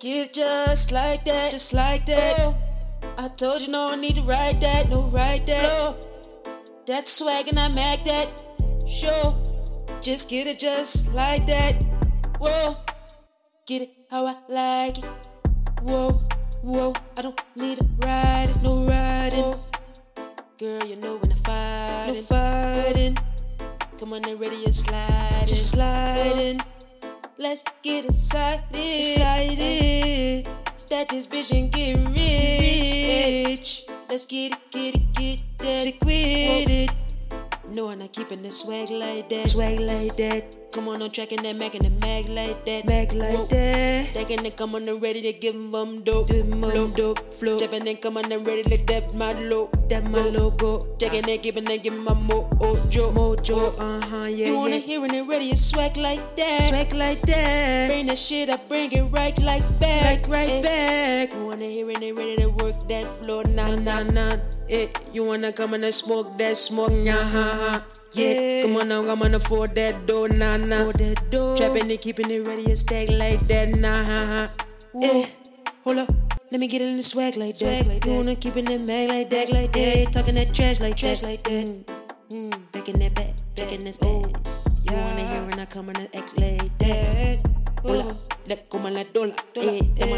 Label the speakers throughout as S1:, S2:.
S1: Get it just like that, just like that. I told you no I need to write that, no write that. That swag and I mag that. Sure, just get it just like that. Whoa, get it how I like it. Whoa, whoa, I don't need to ride it, no riding. Girl, you know when I fight, no fighting. Come on and ready, you sliding, just sliding. Let's get excited, excited. Stack this bitch and get rich. Let's get it, get it, get that. I'm keeping the swag like that. Swag like that. Come on, I'm tracking that Mac and the mag like that. Mag like Whoa. that. Taking it, come on, I'm ready to give them dope. Give them flow, dope, flow. Stepping in, come on, I'm ready to that my low. That my logo. Taking it, giving it, giving my mojo. Mojo, uh huh, yeah. You wanna hear it ready, it's swag like that. Swag like that. Bring that shit, I bring it right like back. Like right back. You wanna hear it ready to work that flow, nah, nah, nah. Eh, you wanna come and smoke that smoke, nah, ha, ha. Yeah, come on now, I'm on afford that dough, nah, nah. that dough. Trapping it, keeping it ready, and stack like that, nah, ha, ha. Eh, hold up. Let me get in the swag like that. Swag like you wanna keep in the mag like that, like that. Talking that trash like trash like that. Mm, mm, back in that back, back in this oh. You wanna hear when I come on the act like that. Hola, let come on la dola, eh, dama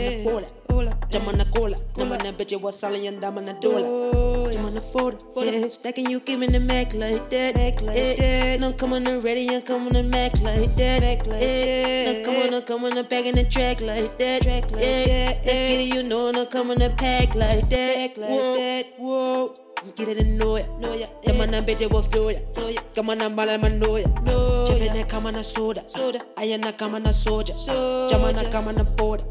S1: na pola, dama na cola, dama na bitch was selling and dama na dola. Dama na foda, yeah, stacking you give me the mac like that, mac like that. No come on the and come on the mac like that, mac like that. No come on, no come on the back in the track like that, track like that. Let's get it, you know, no come on the pack like that, like that. Whoa. Get it know ya, know ya. The man and bitch was do ya. Come on and ball man know ya, ya. Chippin' come on a soda, soda. I ain't a come on a soldier, soldier. Jam on a come on a border.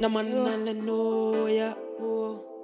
S1: No man, no know ya. Oh.